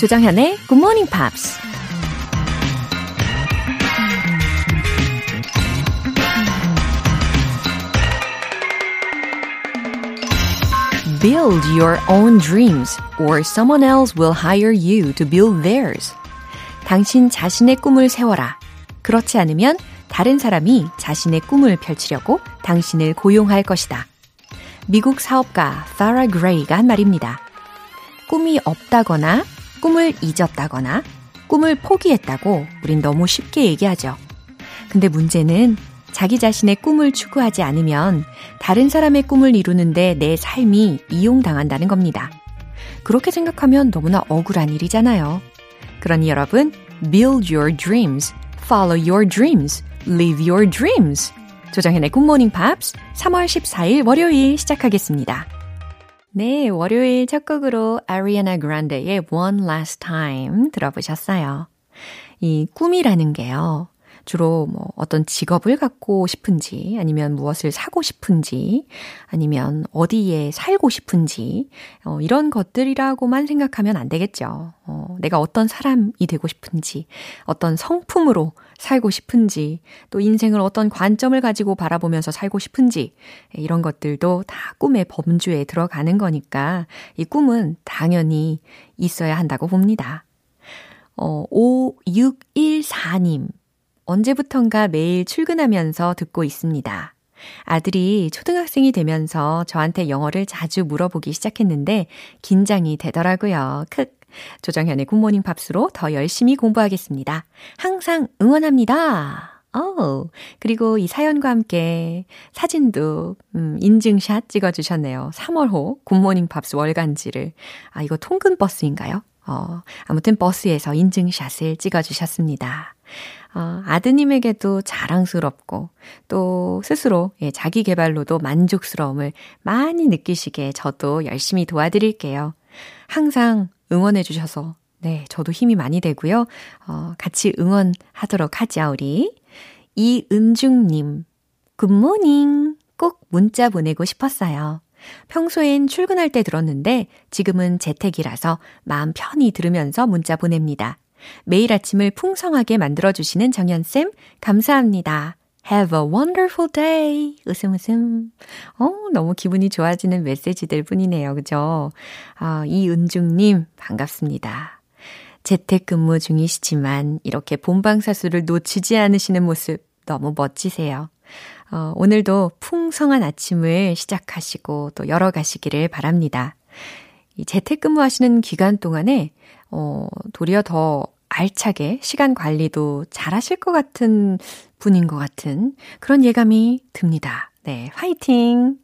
조정현의 Good Morning Pops. Build your own dreams or someone else will hire you to build theirs. 당신 자신의 꿈을 세워라. 그렇지 않으면 다른 사람이 자신의 꿈을 펼치려고 당신을 고용할 것이다. 미국 사업가 파라 그레이가 한 말입니다. 꿈이 없다거나 꿈을 잊었다거나 꿈을 포기했다고 우린 너무 쉽게 얘기하죠. 근데 문제는 자기 자신의 꿈을 추구하지 않으면 다른 사람의 꿈을 이루는데 내 삶이 이용당한다는 겁니다. 그렇게 생각하면 너무나 억울한 일이잖아요. 그러니 여러분, build your dreams, follow your dreams, live your dreams. 조정현의 굿모닝 팝스 3월 14일 월요일 시작하겠습니다. 네, 월요일 첫 곡으로 아리아나 그란데의 One Last Time 들어보셨어요. 이 꿈이라는 게요. 주로 뭐 어떤 직업을 갖고 싶은지, 아니면 무엇을 사고 싶은지, 아니면 어디에 살고 싶은지, 어, 이런 것들이라고만 생각하면 안 되겠죠. 어, 내가 어떤 사람이 되고 싶은지, 어떤 성품으로 살고 싶은지, 또 인생을 어떤 관점을 가지고 바라보면서 살고 싶은지, 이런 것들도 다 꿈의 범주에 들어가는 거니까, 이 꿈은 당연히 있어야 한다고 봅니다. 어, 5614님. 언제부턴가 매일 출근하면서 듣고 있습니다. 아들이 초등학생이 되면서 저한테 영어를 자주 물어보기 시작했는데 긴장이 되더라고요. 크. 조정현의 굿모닝 팝스로 더 열심히 공부하겠습니다. 항상 응원합니다. 어, 그리고 이 사연과 함께 사진도, 음, 인증샷 찍어주셨네요. 3월호 굿모닝 팝스 월간지를. 아, 이거 통근 버스인가요? 어, 아무튼 버스에서 인증샷을 찍어주셨습니다. 어, 아드님에게도 자랑스럽고 또 스스로 예, 자기 개발로도 만족스러움을 많이 느끼시게 저도 열심히 도와드릴게요. 항상 응원해 주셔서 네, 저도 힘이 많이 되고요. 어, 같이 응원하도록 하죠, 우리. 이은중님, 굿모닝. 꼭 문자 보내고 싶었어요. 평소엔 출근할 때 들었는데 지금은 재택이라서 마음 편히 들으면서 문자 보냅니다. 매일 아침을 풍성하게 만들어주시는 정연쌤, 감사합니다. Have a wonderful day. 웃음 웃음. 어, 너무 기분이 좋아지는 메시지들 뿐이네요. 그죠? 아, 이은중님, 반갑습니다. 재택근무 중이시지만 이렇게 본방사수를 놓치지 않으시는 모습 너무 멋지세요. 어, 오늘도 풍성한 아침을 시작하시고 또 열어가시기를 바랍니다. 이 재택근무 하시는 기간 동안에 어, 도리어 더 알차게 시간 관리도 잘 하실 것 같은 분인 것 같은 그런 예감이 듭니다. 네, 화이팅!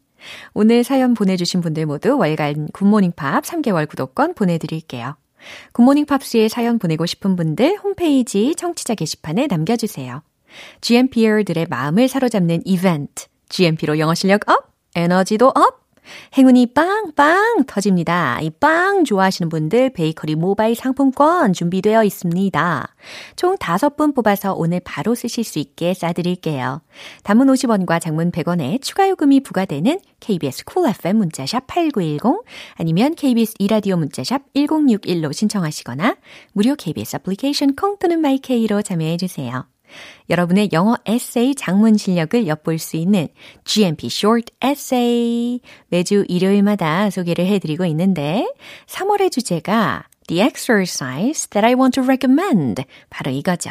오늘 사연 보내주신 분들 모두 월간 굿모닝 팝 3개월 구독권 보내드릴게요. 굿모닝 팝스에 사연 보내고 싶은 분들 홈페이지 청취자 게시판에 남겨주세요. GMPer들의 마음을 사로잡는 이벤트. GMP로 영어 실력 up, 에너지도 up, 행운이 빵빵 터집니다. 이 빵 좋아하시는 분들 베이커리 모바일 상품권 준비되어 있습니다. 총 5분 뽑아서 오늘 바로 쓰실 수 있게 싸드릴게요. 단문 50원과 장문 100원에 추가 요금이 부과되는 KBS Cool FM 문자샵 8910 아니면 KBS 이라디오 문자샵 1061로 신청하시거나 무료 KBS 애플리케이션 콩 또는 마이케이로 참여해 주세요. 여러분의 영어 에세이 작문 실력을 엿볼 수 있는 GMP Short Essay 매주 일요일마다 소개를 해드리고 있는데 3월의 주제가 The exercise that I want to recommend 바로 이거죠.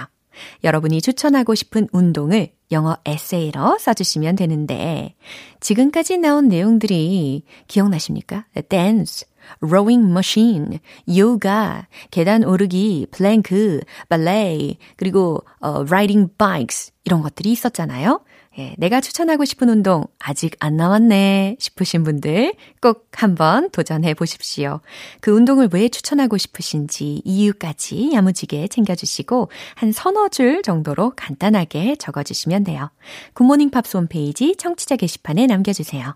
여러분이 추천하고 싶은 운동을 영어 에세이로 써주시면 되는데 지금까지 나온 내용들이 기억나십니까? dance, rowing machine, 요가, 계단 오르기, 플랭크, 발레, 그리고 어, riding bikes 이런 것들이 있었잖아요. 예, 내가 추천하고 싶은 운동 아직 안 나왔네 싶으신 분들 꼭 한번 도전해 보십시오. 그 운동을 왜 추천하고 싶으신지 이유까지 야무지게 챙겨주시고 한 서너 줄 정도로 간단하게 적어주시면 돼요. 굿모닝 팝스 홈페이지 청취자 게시판에 남겨주세요.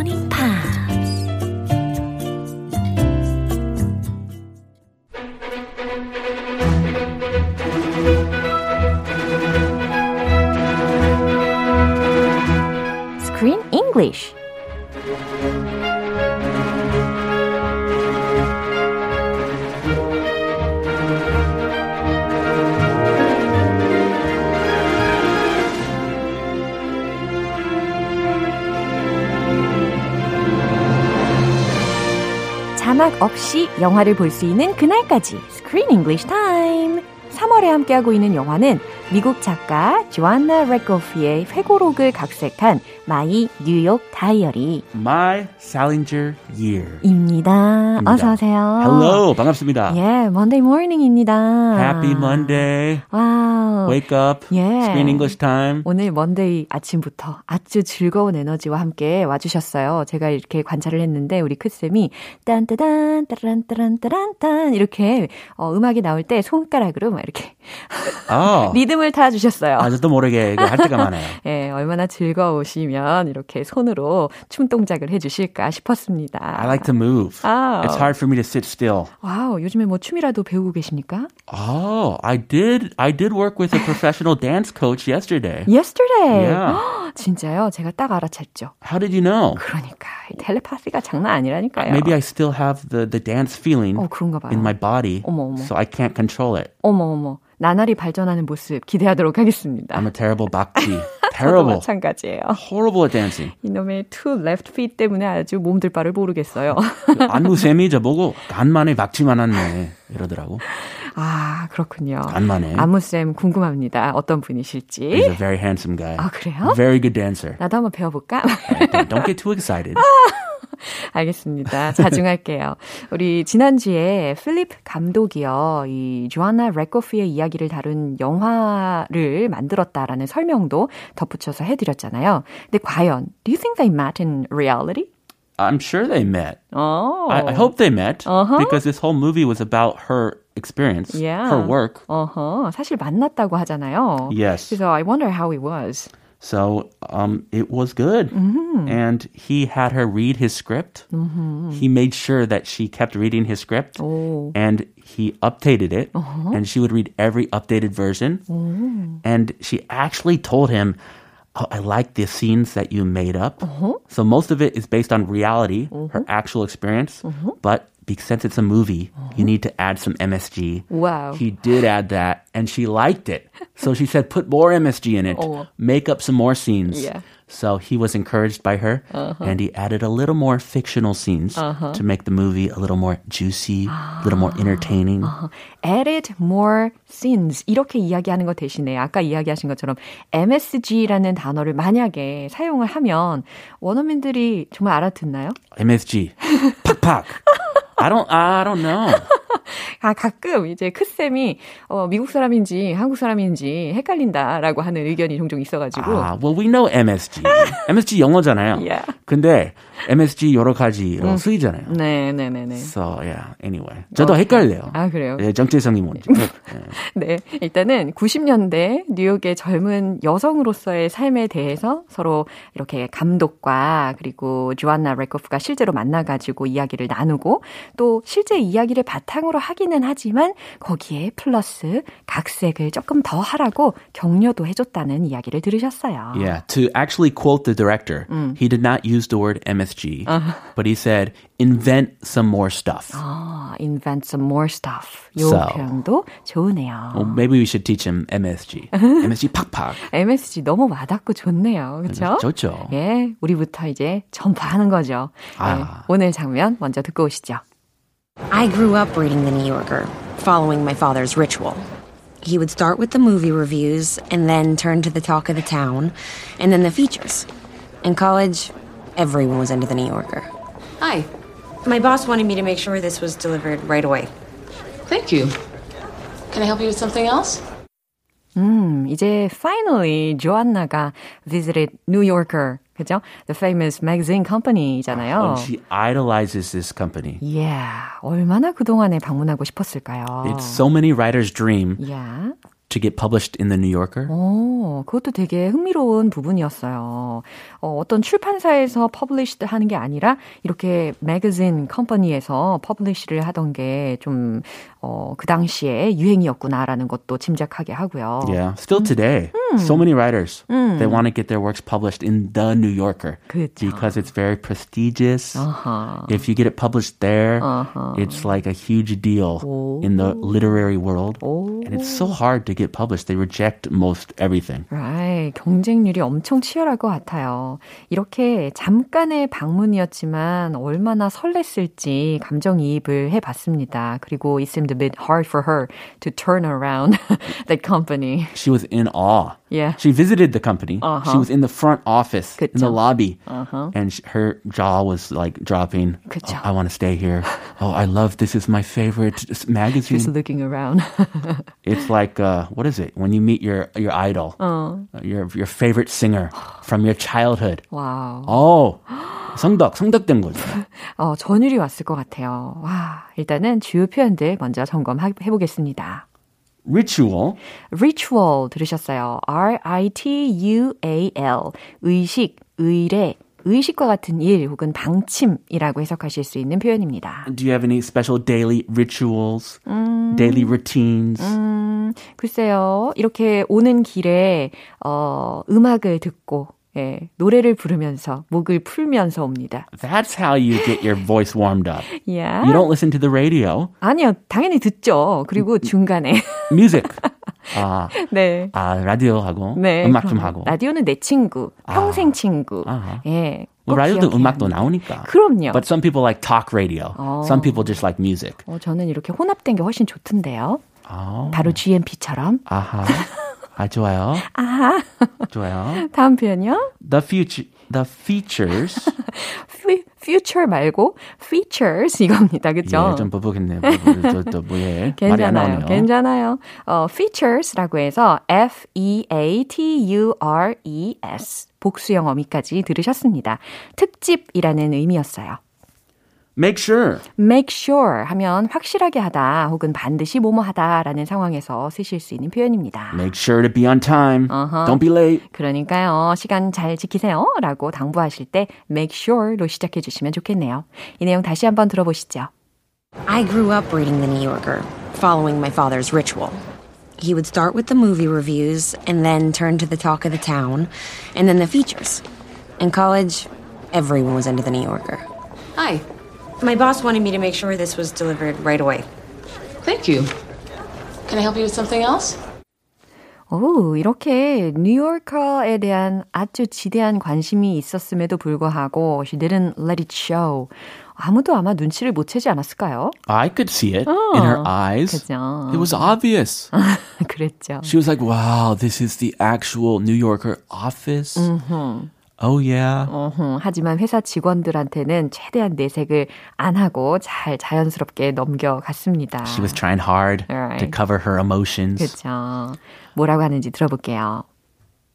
자막 없이 영화를 볼 수 있는 그날까지 Screen English Time. 3월에 함께하고 있는 영화는 미국 작가 조안나 레코프의 회고록을 각색한 마이 뉴욕 다이어리 My Salinger Year. 입니다. 입니다. 어서 오세요. Hello, 반갑습니다. 예, Monday morning입니다. Happy Monday. Wow. Wake up. 예. Screen English time. 오늘 Monday 아침부터 아주 즐거운 에너지와 함께 와주셨어요. 제가 이렇게 관찰을 했는데 우리 크쌤이 딴따단 따란 따란 따란 딴 이렇게 어, 음악이 나올 때 손가락으로 막 이렇게 어. 리듬 을 타 주셨어요. 아, 저도 모르게 할 때가 많아요. 예, 얼마나 즐거우시면 이렇게 손으로 춤 동작을 해 주실까 싶었습니다. I like to move. 아. It's hard for me to sit still. Wow, 요즘에 뭐 춤이라도 배우고 계십니까? Oh, I did. I did work with a professional dance coach yesterday. Yesterday. Yeah. 헉, 진짜요? 제가 딱 알아챘죠. How did you know? 그러니까 이 텔레파시가 장난 아니라니까요. Maybe I still have the, the dance feeling 어, 그런가 봐요. in my body, 어머, 어머. so I can't control it. 어머 어머 나날이 발전하는 모습 기대하도록 하겠습니다. I'm a terrible. 저도 terrible. 마찬가지예요. Horrible at dancing. 이놈의 two left feet 때문에 아주 몸둘 바를 모르겠어요. 안무쌤이 저보고 간만에 박쥐만 왔네 이러더라고. 아 그렇군요. 간만에. 안무쌤 궁금합니다. 어떤 분이실지. He's a very handsome guy. 아 그래요? Very good dancer. 나도 한번 배워볼까? Don't, don't get too excited. 알겠습니다. 자중할게요. 우리 지난주에 필립 감독이요, 이 조아나 레코프의 이야기를 다룬 영화를 만들었다라는 설명도 덧붙여서 해드렸잖아요. 근데 과연, do you think they met in reality? I'm sure they met. 어. I, I hope they met Uh-huh. because this whole movie was about her experience, Yeah. her work. 어허, 사실 만났다고 하잖아요. Yes. 그래서 I wonder how it was. So um, it was good. Mm-hmm. And he had her read his script. He made sure that she kept reading his script. 오. And he updated it. Uh-huh. And she would read every updated version. Mm. And she actually told him, oh, I like the scenes that you made up. Uh-huh. So most of it is based on reality, her actual experience. Uh-huh. But since it's a movie, you need to add some MSG. Wow. He did add that, and she liked it. So she said, put more MSG in it, Oh. make up some more scenes. Yeah. So he was encouraged by her, and he added a little more fictional scenes to make the movie a little more juicy, a little more entertaining. added more scenes 이렇게 이야기하는 것 대신에 아까 이야기하신 것처럼 MSG라는 단어를 만약에 사용을 하면 원어민들이 정말 알아듣나요? MSG, 팍팍. I don't, I don't know. 아 가끔 이제 크쌤이 어, 미국 사람인지 한국 사람인지 헷갈린다라고 하는 의견이 종종 있어가지고 Ah, well, we know MSG. MSG 영어잖아요. Yeah. 근데 MSG 여러 가지로 쓰이잖아요. 네 네 네 네. So, yeah, anyway. 저도 헷갈려요. 아 그래요? 예, 정체성이 뭔지. 네, 일단은 90년대 뉴욕의 젊은 여성으로서의 삶에 대해서 서로 이렇게 감독과 그리고 조안나 레코프가 실제로 만나가지고 이야기를 나누고 또 실제 이야기를 바탕으로 하기는 하지만 거기에 플러스 각색을 조금 더 하라고 격려도 해줬다는 이야기를 들으셨어요. Yeah, to actually quote the director, he did not use the word MSG, but he said, invent some more stuff. 아, invent some more stuff. 이 So. 표현도 좋으네요. Well, maybe we should teach him MSG. MSG 팍팍. MSG 너무 와닿고 좋네요. 그렇죠? 좋죠. 예, 우리부터 이제 전파하는 거죠. 아. 예, 오늘 장면 먼저 듣고 오시죠. I grew up reading The New Yorker, following my father's ritual. He would start with the movie reviews and then turn to the talk of the town and then the features. In college, everyone was into The New Yorker. Hi. My boss wanted me to make sure this was delivered right away. Thank you. Can I help you with something else? 음, 이제 finally 조안나가 visited New Yorker, 그죠? The famous magazine company잖아요. And she idolizes this company. Yeah, 얼마나 그동안에 방문하고 싶었을까요? It's so many writers' dream Yeah. to get published in the New Yorker. 오, 그것도 되게 흥미로운 부분이었어요. 어, 어떤 출판사에서 published 하는 게 아니라 이렇게 매거진 컴퍼니에서 publish를 하던 게 좀 어, 그 당시에 유행이었구나라는 것도 짐작하게 하고요. Yeah, still today, so many writers they want to get their works published in the New Yorker 그쵸. because it's very prestigious. 아하. If you get it published there, it's like a huge deal in the literary world, and it's so hard to get published. They reject most everything. Right. 경쟁률이 엄청 치열할 것 같아요. 이렇게 잠깐의 방문이었지만 얼마나 설렜을지 감정이입을 해봤습니다. 그리고 it seemed a bit hard for her to turn around that company. She was in awe. Yeah. She visited the company. She was in the front office, in the 그쵸. lobby, and sh- her jaw was like dropping. 그쵸. Oh, I want to stay here. Oh, I love this. Is my favorite magazine. Just looking around. It's like uh, what is it when you meet your your idol, uh, your your favorite singer from your childhood. 와우. Oh, 성덕 성덕된 거죠. 어, 전율이 왔을 것 같아요. 와, 일단은 주요 표현들 먼저 점검해 보겠습니다. Ritual. ritual 들으셨어요. R-I-T-U-A-L. 의식, 의례, 의식과 같은 일 혹은 방침이라고 해석하실 수 있는 표현입니다. Do you have any special daily rituals, daily routines? 음, 글쎄요. 이렇게 오는 길에 어, 음악을 듣고 예, 노래를 부르면서 목을 풀면서 옵니다. That's how you get your voice warmed up. Yeah. You don't listen to the radio. 아니요. 당연히 듣죠. 그리고 중간에 Music. 아, 네. 아 라디오 하고 네. 음악 좀 하고. 라디오는 내 친구, 평생 친구. 아하. 예. 뭐꼭 라디오도 음악도 합니다. 나오니까. 그럼요. But some people like talk radio. Some people just like music. 어, 저는 이렇게 혼합된 게 훨씬 좋던데요. 아, 바로 GMP처럼. 아하. 아 좋아요. 아하. 좋아요. 다음 표현요. The future, the features. 피- future 말고 features 이겁니다. 그죠? 예, 좀 뭐예? 말이 안 괜찮아요. 괜찮아요. 어, features라고 해서 F E A T U R E S 복수형 어미까지 들으셨습니다. 특집이라는 의미였어요. Make sure. make sure 하면 확실하게 하다 혹은 반드시 뭐뭐 하다라는 상황에서 쓰실 수 있는 표현입니다. Make sure to be on time. Don't be late. 그러니까요. 시간 잘 지키세요. 라고 당부하실 때 make sure로 시작해 주시면 좋겠네요. 이 내용 다시 한번 들어보시죠. I grew up reading The New Yorker, following my father's ritual. He would start with the movie reviews and then turn to the talk of the town and then the features. In college, everyone was into The New Yorker. Hi. My boss wanted me to make sure this was delivered right away. Thank you. Can I help you with something else? 오, 이렇게 뉴요커에 대한 아주 지대한 관심이 있었음에도 불구하고 she didn't let it show. 아무도 아마 눈치를 못 채지 않았을까요? I could see it in her eyes. 그죠. It was obvious. 그랬죠. She was like, wow, this is the actual New Yorker office. Oh, yeah. 어흥, 하지만 회사 직원들한테는 최대한 내색을 안 하고 잘 자연스럽게 넘겨갔습니다. She was trying hard to Alright. cover her emotions. 그렇죠. 뭐라고 하는지 들어볼게요.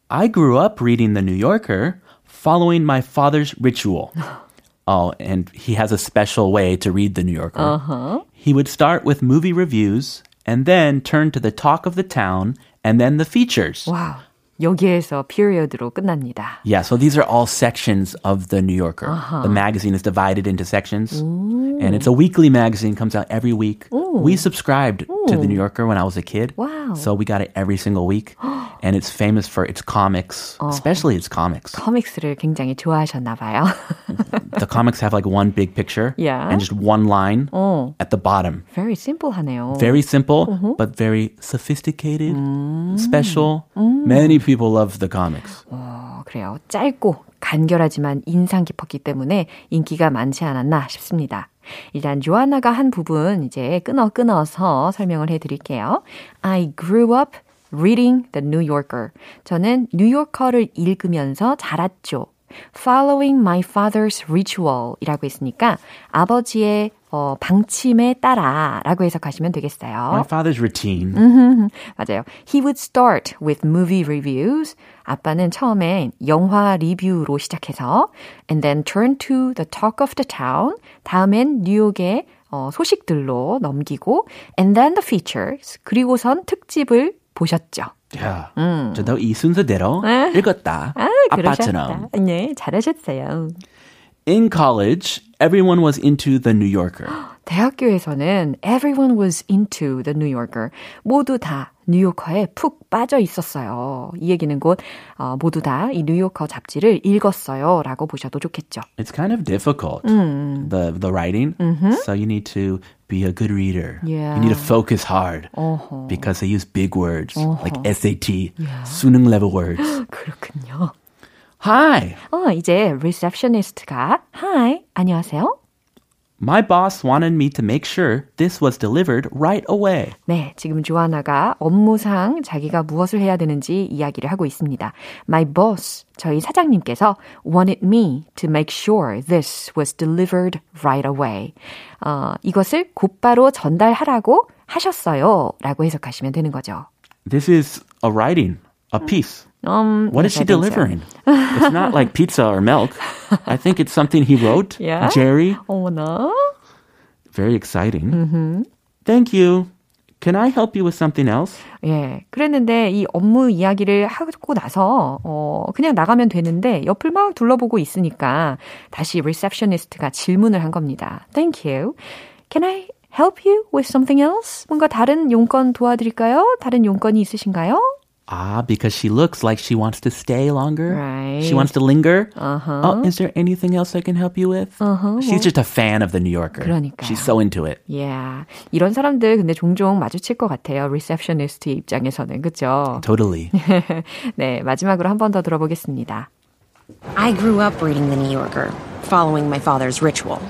I grew up reading The New Yorker, following my father's ritual. oh, and he has a special way to read The New Yorker. Uh-huh. He would start with movie reviews and then turn to the talk of the town and then the features. 와우. 여기에서 period로 끝납니다. Yeah, so these are all sections of the New Yorker. The magazine is divided into sections, and it's a weekly magazine. comes out every week. We subscribed to the New Yorker when I was a kid. Wow. So we got it every single week, and it's famous for its comics, especially its comics. 코믹스를 굉장히 좋아하셨나 봐요. the comics have like one big picture Yeah. and just one line 어, at the bottom. very simple하네요. Very simple, but very sophisticated, special. Many people love the comics. 어, 그래요. 짧고 간결하지만 인상 깊었기 때문에 인기가 많지 않았나 싶습니다. 일단 조아나가 한 부분 이제 끊어 끊어서 설명을 해 드릴게요. I grew up reading the New Yorker. 저는 뉴요커를 읽으면서 자랐죠. Following my father's ritual 이라고 했으니까 아버지의 어, 방침에 따라 라고 해석하시면 되겠어요. My father's routine. 맞아요. He would start with movie reviews. 아빠는 처음에 영화 리뷰로 시작해서 and then turn to the talk of the town. 다음엔 뉴욕의 어, 소식들로 넘기고 and then the features. 그리고선 특집을 보셨죠? Yeah. 음. 저도 이 순서대로 아, 읽었다. 아, 아빠처럼. 네, 잘하셨어요. In college, everyone was into the New Yorker. 대학교에서는 everyone was into the New Yorker. 모두 다 뉴요커에 푹 빠져 있었어요. 이 얘기는 곧 어, 모두 다 이 뉴요커 잡지를 읽었어요라고 보셔도 좋겠죠. It's kind of difficult. 음. The the writing. Mm-hmm. So you need to be a good reader. Yeah. You need to focus hard uh-huh. because they use big words uh-huh. like SAT, yeah. 수능 level words. 그렇군요. Hi. 어, 이제 receptionist가 Hi, 안녕하세요. My boss wanted me to make sure this was delivered right away. 네, 지금 조아나가 업무상 자기가 무엇을 해야 되는지 이야기를 하고 있습니다. My boss, 저희 사장님께서 wanted me to make sure this was delivered right away. 어, 이것을 곧바로 전달하라고 하셨어요. 라고 해석하시면 되는 거죠. This is a writing, a piece. Um, what is she delivering? it's not like pizza or milk. I think it's something he wrote. Yeah. Jerry. 어머나. Very exciting. Mm-hmm. Thank you. Can I help you with something else? 예. 그랬는데 이 업무 이야기를 하고 나서 어 그냥 나가면 되는데 옆을 막 둘러보고 있으니까 다시 리셉셔니스트가 질문을 한 겁니다. Thank you. Can I help you with something else? 뭔가 다른 용건 도와드릴까요? 다른 용건이 있으신가요? Ah, because she looks like she wants to stay longer. Right. She wants to linger. Uh-huh. Oh, is there anything else I can help you with? Uh-huh. She's just a fan of the New Yorker. 그러니까. She's so into it. Yeah. 이런 사람들 근데 종종 마주칠 것 같아요. 리셉셔니스트 입장에서는. 그렇죠? Totally. 네, 마지막으로 한 번 더 들어보겠습니다. I grew up reading the New Yorker, following my father's ritual.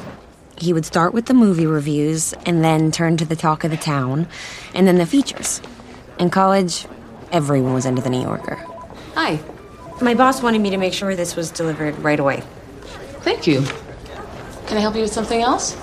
He would start with the movie reviews and then turn to the talk of the town and then the features. In college, Everyone was into the New Yorker. Hi. My boss wanted me to make sure this was delivered right away. Thank you. Can I help you with something else?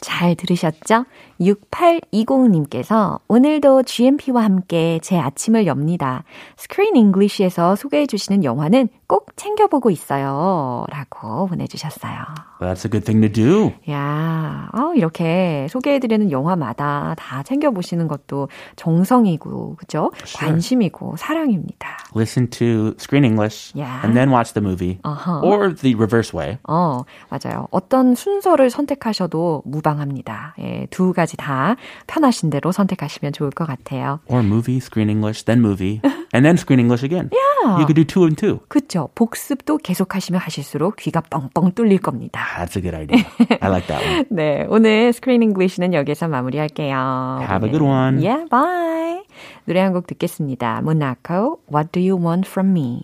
잘 들으셨죠? 6820님께서 오늘도 GMP와 함께 제 아침을 엽니다. 스크린 잉글리시에서 소개해 주시는 영화는 꼭 챙겨보고 있어요. 라고 보내주셨어요. That's a good thing to do. 야, 어, 이렇게 소개해드리는 영화마다 다 챙겨보시는 것도 정성이고, 그죠? Sure. 관심이고, 사랑입니다. Listen to Screen English yeah. and then watch the movie. Uh-huh. Or the reverse way. 어, 맞아요. 어떤 순서를 선택하셔도 무방합니다. 예, 두 가지 다 편하신 대로 선택하시면 좋을 것 같아요. Or movie, Screen English, then movie, and then Screen English again. Yeah. You could do two and two. 그쵸. 복습도 계속하시면 하실수록 귀가 뻥뻥 뚫릴 겁니다. That's a good idea. I like that one. 네, 오늘 Screen English는 여기서 마무리할게요. Have a good one. Yeah, bye. 노래 한 곡 듣겠습니다. Monaco, What Do You Want From Me?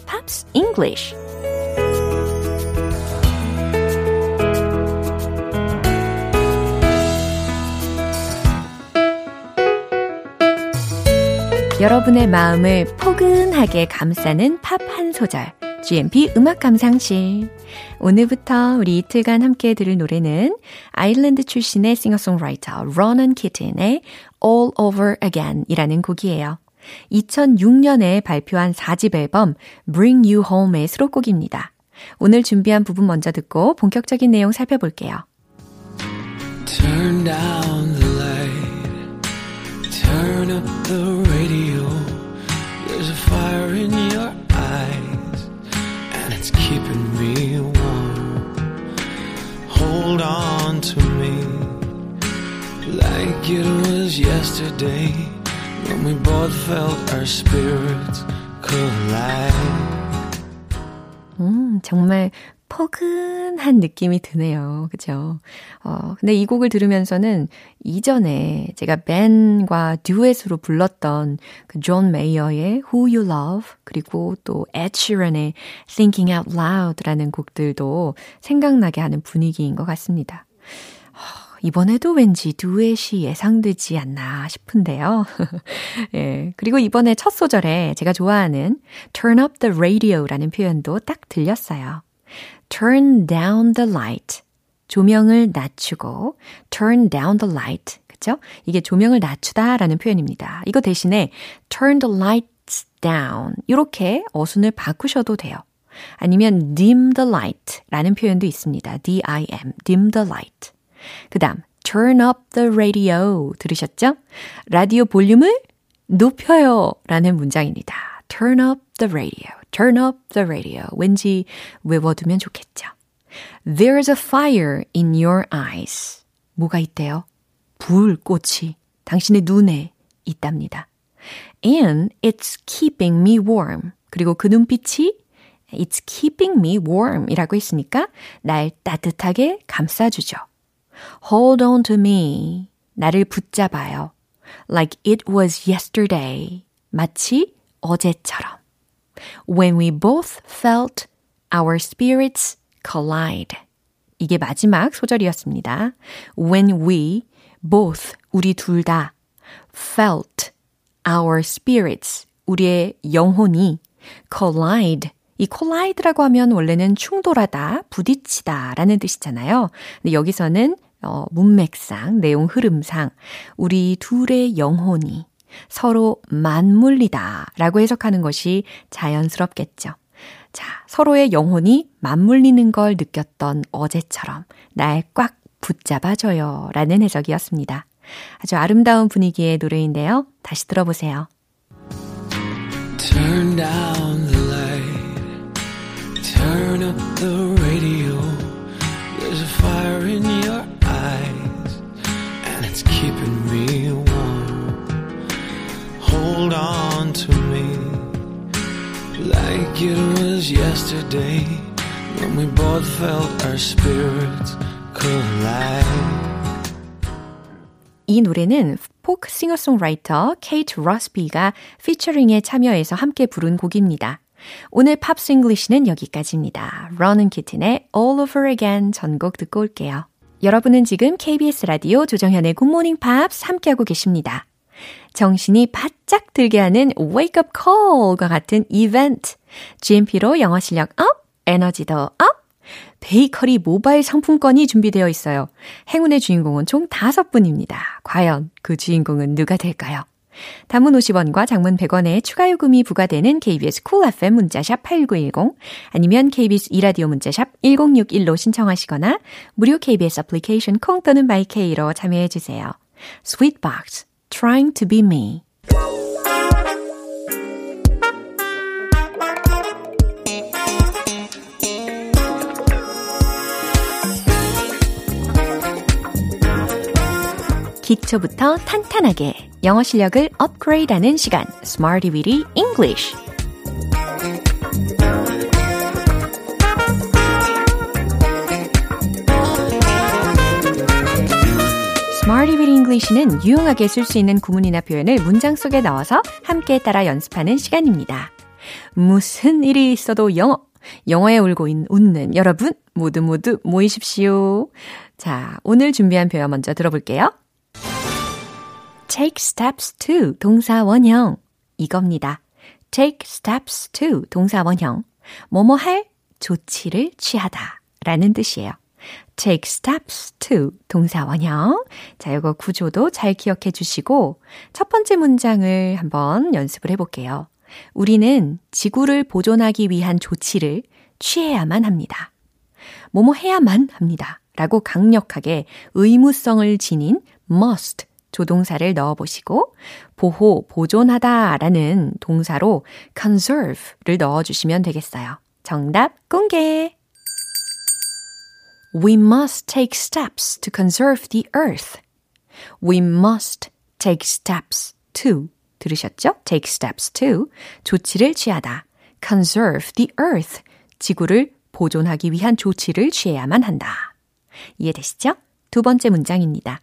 English 여러분의 마음을 포근하게 감싸는 팝 한 소절. GMP 음악 감상실. 오늘부터 우리 이틀간 함께 들을 노래는 아일랜드 출신의 싱어송라이터 로넌 키튼의 All Over Again 이라는 곡이에요. 2006년에 발표한 4집 앨범 Bring You Home의 수록곡입니다. 오늘 준비한 부분 먼저 듣고 본격적인 내용 살펴볼게요. Turn down the light. Turn up the radio. There's a fire in your eyes. And it's keeping me warm. Hold on to me. Like it was yesterday. When we both felt our spirits collide. 음, 정말 포근한 느낌이 드네요. 그죠? 어, 근데 이 곡을 들으면서는 이전에 제가 벤과 듀엣으로 불렀던 그존 메이어의 Who You Love 그리고 또 Sheeran의 Thinking Out Loud라는 곡들도 생각나게 하는 분위기인 것 같습니다. 이번에도 왠지 듀엣이 예상되지 않나 싶은데요. 예. 그리고 이번에 첫 소절에 제가 좋아하는 turn up the radio라는 표현도 딱 들렸어요. turn down the light. 조명을 낮추고 turn down the light. 그죠? 이게 조명을 낮추다라는 표현입니다. 이거 대신에 turn the lights down. 이렇게 어순을 바꾸셔도 돼요. 아니면 dim the light 라는 표현도 있습니다. D-I-M, dim the light. 그 다음, turn up the radio. 들으셨죠? 라디오 볼륨을 높여요. 라는 문장입니다. turn up the radio. turn up the radio. 왠지 외워두면 좋겠죠. There's a fire in your eyes. 뭐가 있대요? 불꽃이 당신의 눈에 있답니다. And it's keeping me warm. 그리고 그 눈빛이 It's keeping me warm 이라고 했으니까 날 따뜻하게 감싸주죠. Hold on to me. 나를 붙잡아요. Like it was yesterday. 마치 어제처럼. When we both felt our spirits collide. 이게 마지막 소절이었습니다. When we both, 우리 둘 다, felt our spirits, 우리의 영혼이 collide, 이 collide라고 하면 원래는 충돌하다, 부딪히다 라는 뜻이잖아요. 근데 여기서는 어, 문맥상, 내용 흐름상 우리 둘의 영혼이 서로 맞물리다 라고 해석하는 것이 자연스럽겠죠. 자, 서로의 영혼이 맞물리는 걸 느꼈던 어제처럼 날 꽉 붙잡아줘요 라는 해석이었습니다. 아주 아름다운 분위기의 노래인데요. 다시 들어보세요. Turn down the light. Turn up the radio. Me warm. Hold on to me. Like it was yesterday. When we both felt our spirits collide. 이 노래는 포크 싱어송라이터 케이트 러스비가 피처링에 참여해서 함께 부른 곡입니다. 오늘 Pops English는 여기까지입니다. 로넌 키팅의 All Over Again 전곡 듣고 올게요. 여러분은 지금 KBS 라디오 조정현의 굿모닝 팝스 함께하고 계십니다. 정신이 바짝 들게 하는 Wake Up Call과 같은 이벤트. GMP로 영어 실력 up, 에너지도 up, 베이커리 모바일 상품권이 준비되어 있어요. 행운의 주인공은 총 5분입니다. 과연 그 주인공은 누가 될까요? 단문 50원과 장문 100원의 추가 요금이 부과되는 KBS Cool FM 문자샵 8910 아니면 KBS 이라디오 문자샵 1061로 신청하시거나 무료 KBS 애플리케이션 콩 또는 마이케이로 참여해 주세요. Sweetbox Trying to be me 기초부터 탄탄하게 영어 실력을 업그레이드하는 시간 Smarty Weedy English Smarty Weedy English는 유용하게 쓸 수 있는 구문이나 표현을 문장 속에 넣어서 함께 따라 연습하는 시간입니다. 무슨 일이 있어도 영어 영어에 울고 웃는 여러분 모두 모두 모이십시오. 자, 오늘 준비한 표현 먼저 들어볼게요. Take steps to 동사 원형 이겁니다. take steps to 동사 원형 뭐뭐 할 조치를 취하다 라는 뜻이에요. take steps to 동사 원형. 자, 이거 구조도 잘 기억해 주시고 첫 번째 문장을 한번 연습을 해 볼게요. 우리는 지구를 보존하기 위한 조치를 취해야만 합니다. 뭐뭐 해야만 합니다. 라고 강력하게 의무성을 지닌 must 조동사를 넣어 보시고 보호, 보존하다 라는 동사로 conserve를 넣어 주시면 되겠어요. 정답 공개! We must take steps to conserve the earth. We must take steps to 들으셨죠? take steps to 조치를 취하다. conserve the earth 지구를 보존하기 위한 조치를 취해야만 한다. 이해되시죠? 두 번째 문장입니다.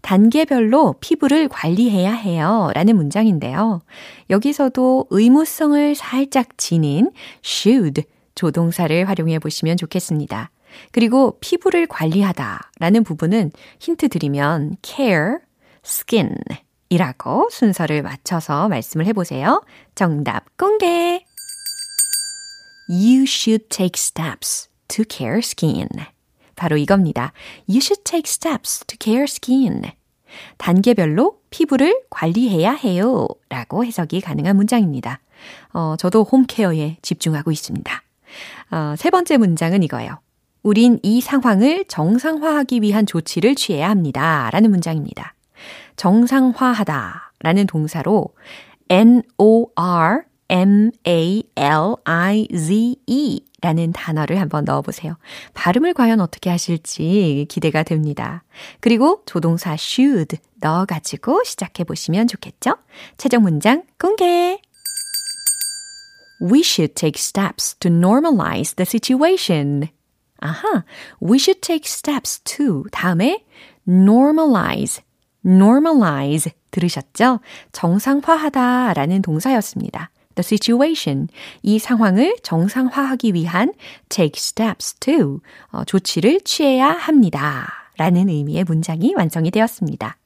단계별로 피부를 관리해야 해요. 라는 문장인데요. 여기서도 의무성을 살짝 지닌 should 조동사를 활용해 보시면 좋겠습니다. 그리고 피부를 관리하다 라는 부분은 힌트 드리면 care, skin 이라고 순서를 맞춰서 말씀을 해보세요. 정답 공개! You should take steps to care skin. 바로 이겁니다. You should take steps to care skin. 단계별로 피부를 관리해야 해요. 라고 해석이 가능한 문장입니다. 어, 저도 홈케어에 집중하고 있습니다. 어, 세 번째 문장은 이거예요. 우린 이 상황을 정상화하기 위한 조치를 취해야 합니다. 라는 문장입니다. 정상화하다 라는 동사로 N-O-R M-A-L-I-Z-E 라는 단어를 한번 넣어보세요. 발음을 과연 어떻게 하실지 기대가 됩니다. 그리고 조동사 should 넣어가지고 시작해보시면 좋겠죠? 최종 문장 공개! We should take steps to normalize the situation. 아하, we should take steps to 다음에 normalize, normalize 들으셨죠? 정상화하다 라는 동사였습니다. The situation, 이 상황을 정상화하기 위한 take steps to, 어, 조치를 취해야 합니다. 라는 의미의 문장이 완성이 되었습니다.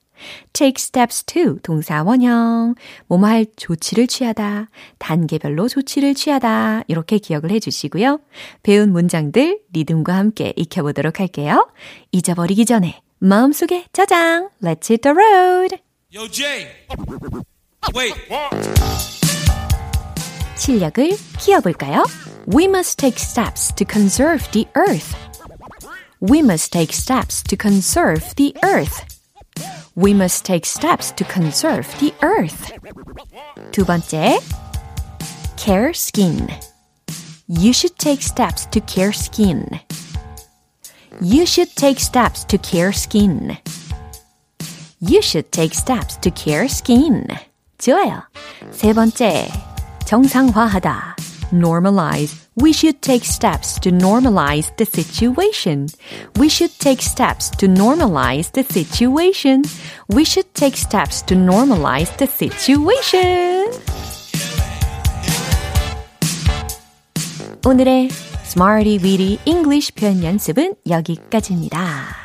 take steps to 동사 원형, 뭐뭐 할 조치를 취하다, 단계별로 조치를 취하다, 이렇게 기억을 해 주시고요. 배운 문장들 리듬과 함께 익혀보도록 할게요. 잊어버리기 전에 마음속에 저장, let's hit the road! Yo, Jay! Wait! 실력을 키워볼까요? We must take steps to conserve the earth. We must take steps to conserve the earth. We must take steps to conserve the earth. 두 번째, care skin. You should take steps to care skin. You should take steps to care skin. You should take steps to care skin. 좋아요. 세 번째, 정상화하다. normalize. We should take steps to normalize the situation. We should take steps to normalize the situation. We should take steps to normalize the situation. 오늘의 Smarty Weedy English 표현 연습은 여기까지입니다.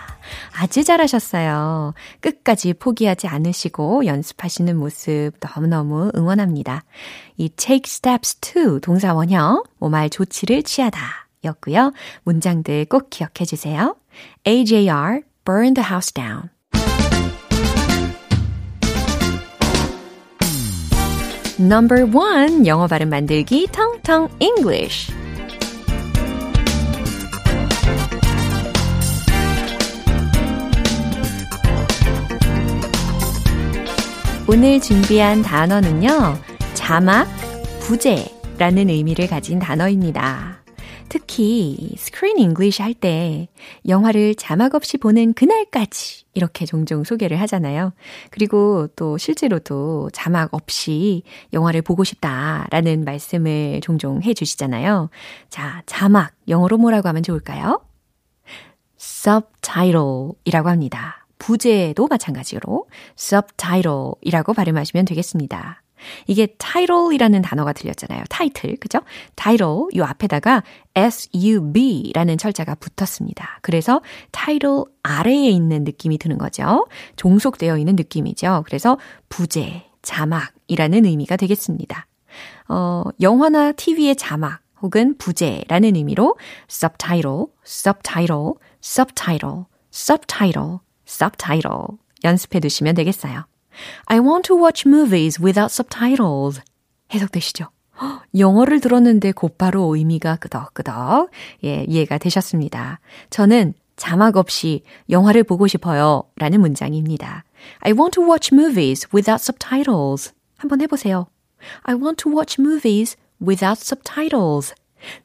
아주 잘하셨어요. 끝까지 포기하지 않으시고 연습하시는 모습 너무너무 응원합니다. 이 take steps to 동사 원형, 뭐말 조치를 취하다 였고요. 문장들 꼭 기억해 주세요. AJR, burn the house down. Number one, 영어 발음 만들기 텅텅 English. 오늘 준비한 단어는요, 자막, 부제라는 의미를 가진 단어입니다. 특히 Screen English 할 때 영화를 자막 없이 보는 그날까지 이렇게 종종 소개를 하잖아요. 그리고 또 실제로도 자막 없이 영화를 보고 싶다라는 말씀을 종종 해 주시잖아요. 자, 자막 영어로 뭐라고 하면 좋을까요? subtitle이라고 합니다. 부제도 마찬가지로 subtitle이라고 발음하시면 되겠습니다. 이게 title이라는 단어가 들렸잖아요. 타이틀, 그죠? title, 요 앞에다가 sub라는 철자가 붙었습니다. 그래서 title 아래에 있는 느낌이 드는 거죠. 종속되어 있는 느낌이죠. 그래서 부제, 자막이라는 의미가 되겠습니다. 어, 영화나 TV의 자막 혹은 부제라는 의미로 subtitle, subtitle, subtitle, subtitle subtitle 연습해 두시면 되겠어요. I want to watch movies without subtitles. 해석되시죠? 영어를 들었는데 곧바로 의미가 끄덕끄덕 예, 이해가 되셨습니다. 저는 자막 없이 영화를 보고 싶어요. 라는 문장입니다. I want to watch movies without subtitles. 한번 해보세요. I want to watch movies without subtitles.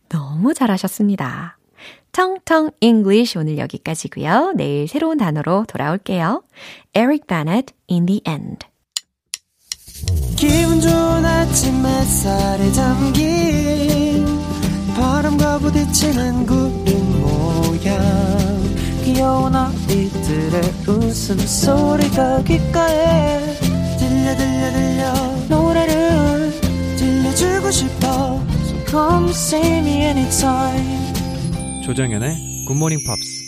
너무 잘하셨습니다. 텅텅 English 오늘 여기까지고요. 내일 새로운 단어로 돌아올게요. Eric Bennett, In the End. 기분 좋은 아침 햇살에 담긴 바람과 부딪히는 구름 모양 귀여운 아이들의 웃음소리가 귓가에 들려 들려 들려 노래를 들려주고 싶어 So come see me anytime 조정연의 굿모닝 팝스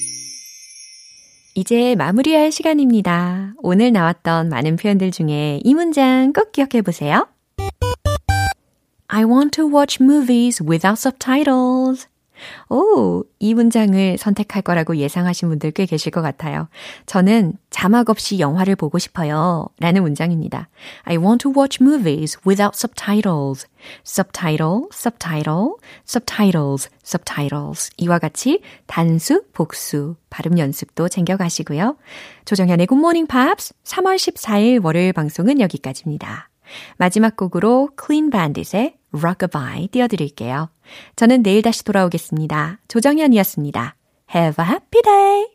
이제 마무리할 시간입니다. 오늘 나왔던 많은 표현들 중에 이 문장 꼭 기억해 보세요. I want to watch movies without subtitles. 오, 이 문장을 선택할 거라고 예상하신 분들 꽤 계실 것 같아요. 저는 자막 없이 영화를 보고 싶어요. 라는 문장입니다. I want to watch movies without subtitles. subtitle, subtitle, subtitles, subtitles. 이와 같이 단수, 복수, 발음 연습도 챙겨가시고요. 조정현의 Good Morning Pops 3월 14일 월요일 방송은 여기까지입니다. 마지막 곡으로 Clean Bandit의 Rockabye 띄워드릴게요. 저는 내일 다시 돌아오겠습니다. 조정현이었습니다. Have a happy day!